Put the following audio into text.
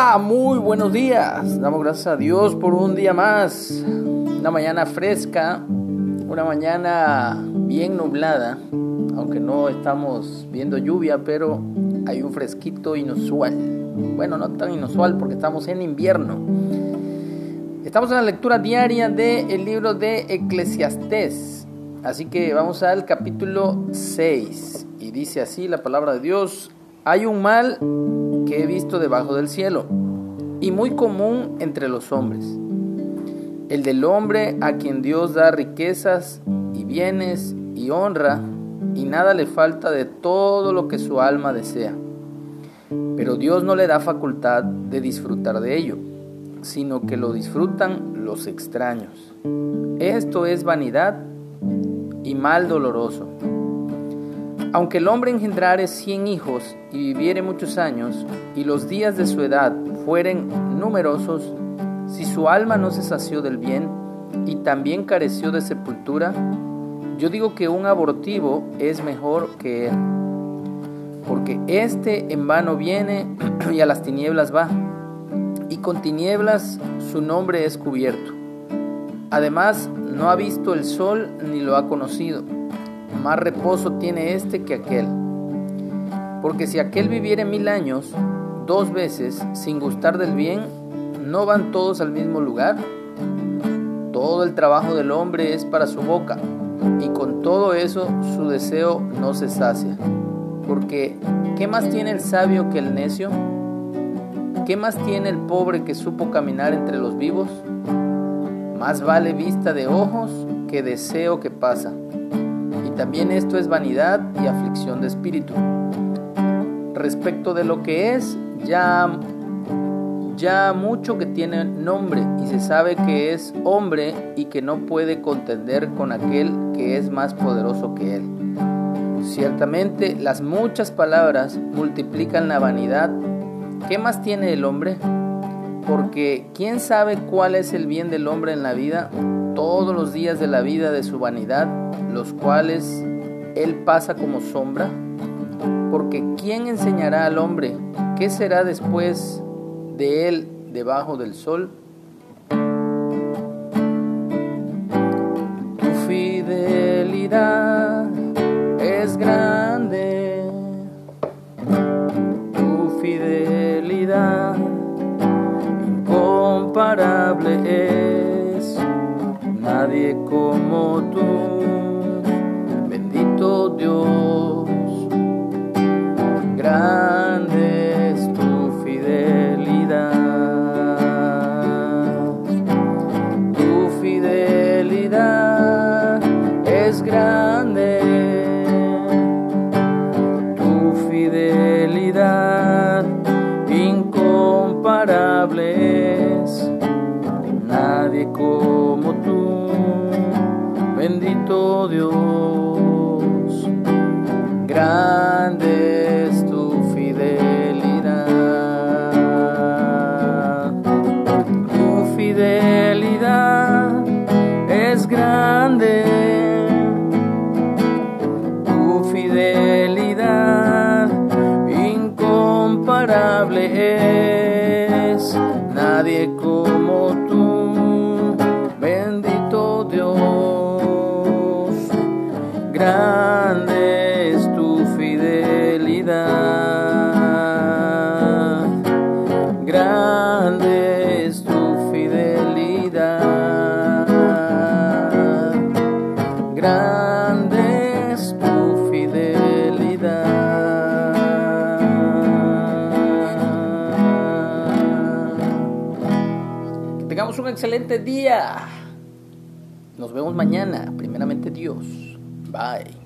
Muy buenos días. Damos gracias a Dios por un día más. Una mañana fresca, una mañana bien nublada, aunque no estamos viendo lluvia, pero hay un fresquito inusual. Bueno, no tan inusual porque estamos en invierno. Estamos en la lectura diaria del libro de Eclesiastés. Así que vamos al capítulo 6. Y dice así la palabra de Dios. Hay un mal que he visto debajo del cielo y muy común entre los hombres. El del hombre a quien Dios da riquezas y bienes y honra y nada le falta de todo lo que su alma desea. Pero Dios no le da facultad de disfrutar de ello, sino que lo disfrutan los extraños. Esto es vanidad y mal doloroso. Aunque el hombre engendrare cien hijos y viviere muchos años, y los días de su edad fueren numerosos, si su alma no se sació del bien y también careció de sepultura, yo digo que un abortivo es mejor que él, porque éste en vano viene y a las tinieblas va, y con tinieblas su nombre es cubierto. Además, no ha visto el sol ni lo ha conocido más reposo tiene este que aquel. Porque si aquel viviere mil años, dos veces, sin gustar del bien, ¿no van todos al mismo lugar? Todo el trabajo del hombre es para su boca, y con todo eso su deseo no se sacia. Porque, ¿qué más tiene el sabio que el necio? ¿Qué más tiene el pobre que supo caminar entre los vivos? Más vale vista de ojos que deseo que pasa también esto es vanidad y aflicción de espíritu. Respecto de lo que es, ya, ya mucho que tiene nombre y se sabe que es hombre y que no puede contender con aquel que es más poderoso que él. Ciertamente las muchas palabras multiplican la vanidad. ¿Qué más tiene el hombre? Porque ¿quién sabe cuál es el bien del hombre en la vida? Todos los días de la vida de su vanidad los cuales él pasa como sombra? Porque ¿quién enseñará al hombre qué será después de él debajo del sol? Tu fidelidad es grande, tu fidelidad incomparable es, nadie como tú. Tu fidelidad. Tu fidelidad es grande. Tu fidelidad incomparable es. Nadie como tú, bendito Dios. Grande es tu fidelidad. Grande es tu fidelidad. Que tengamos un excelente día. Nos vemos mañana, primeramente Dios. Bye.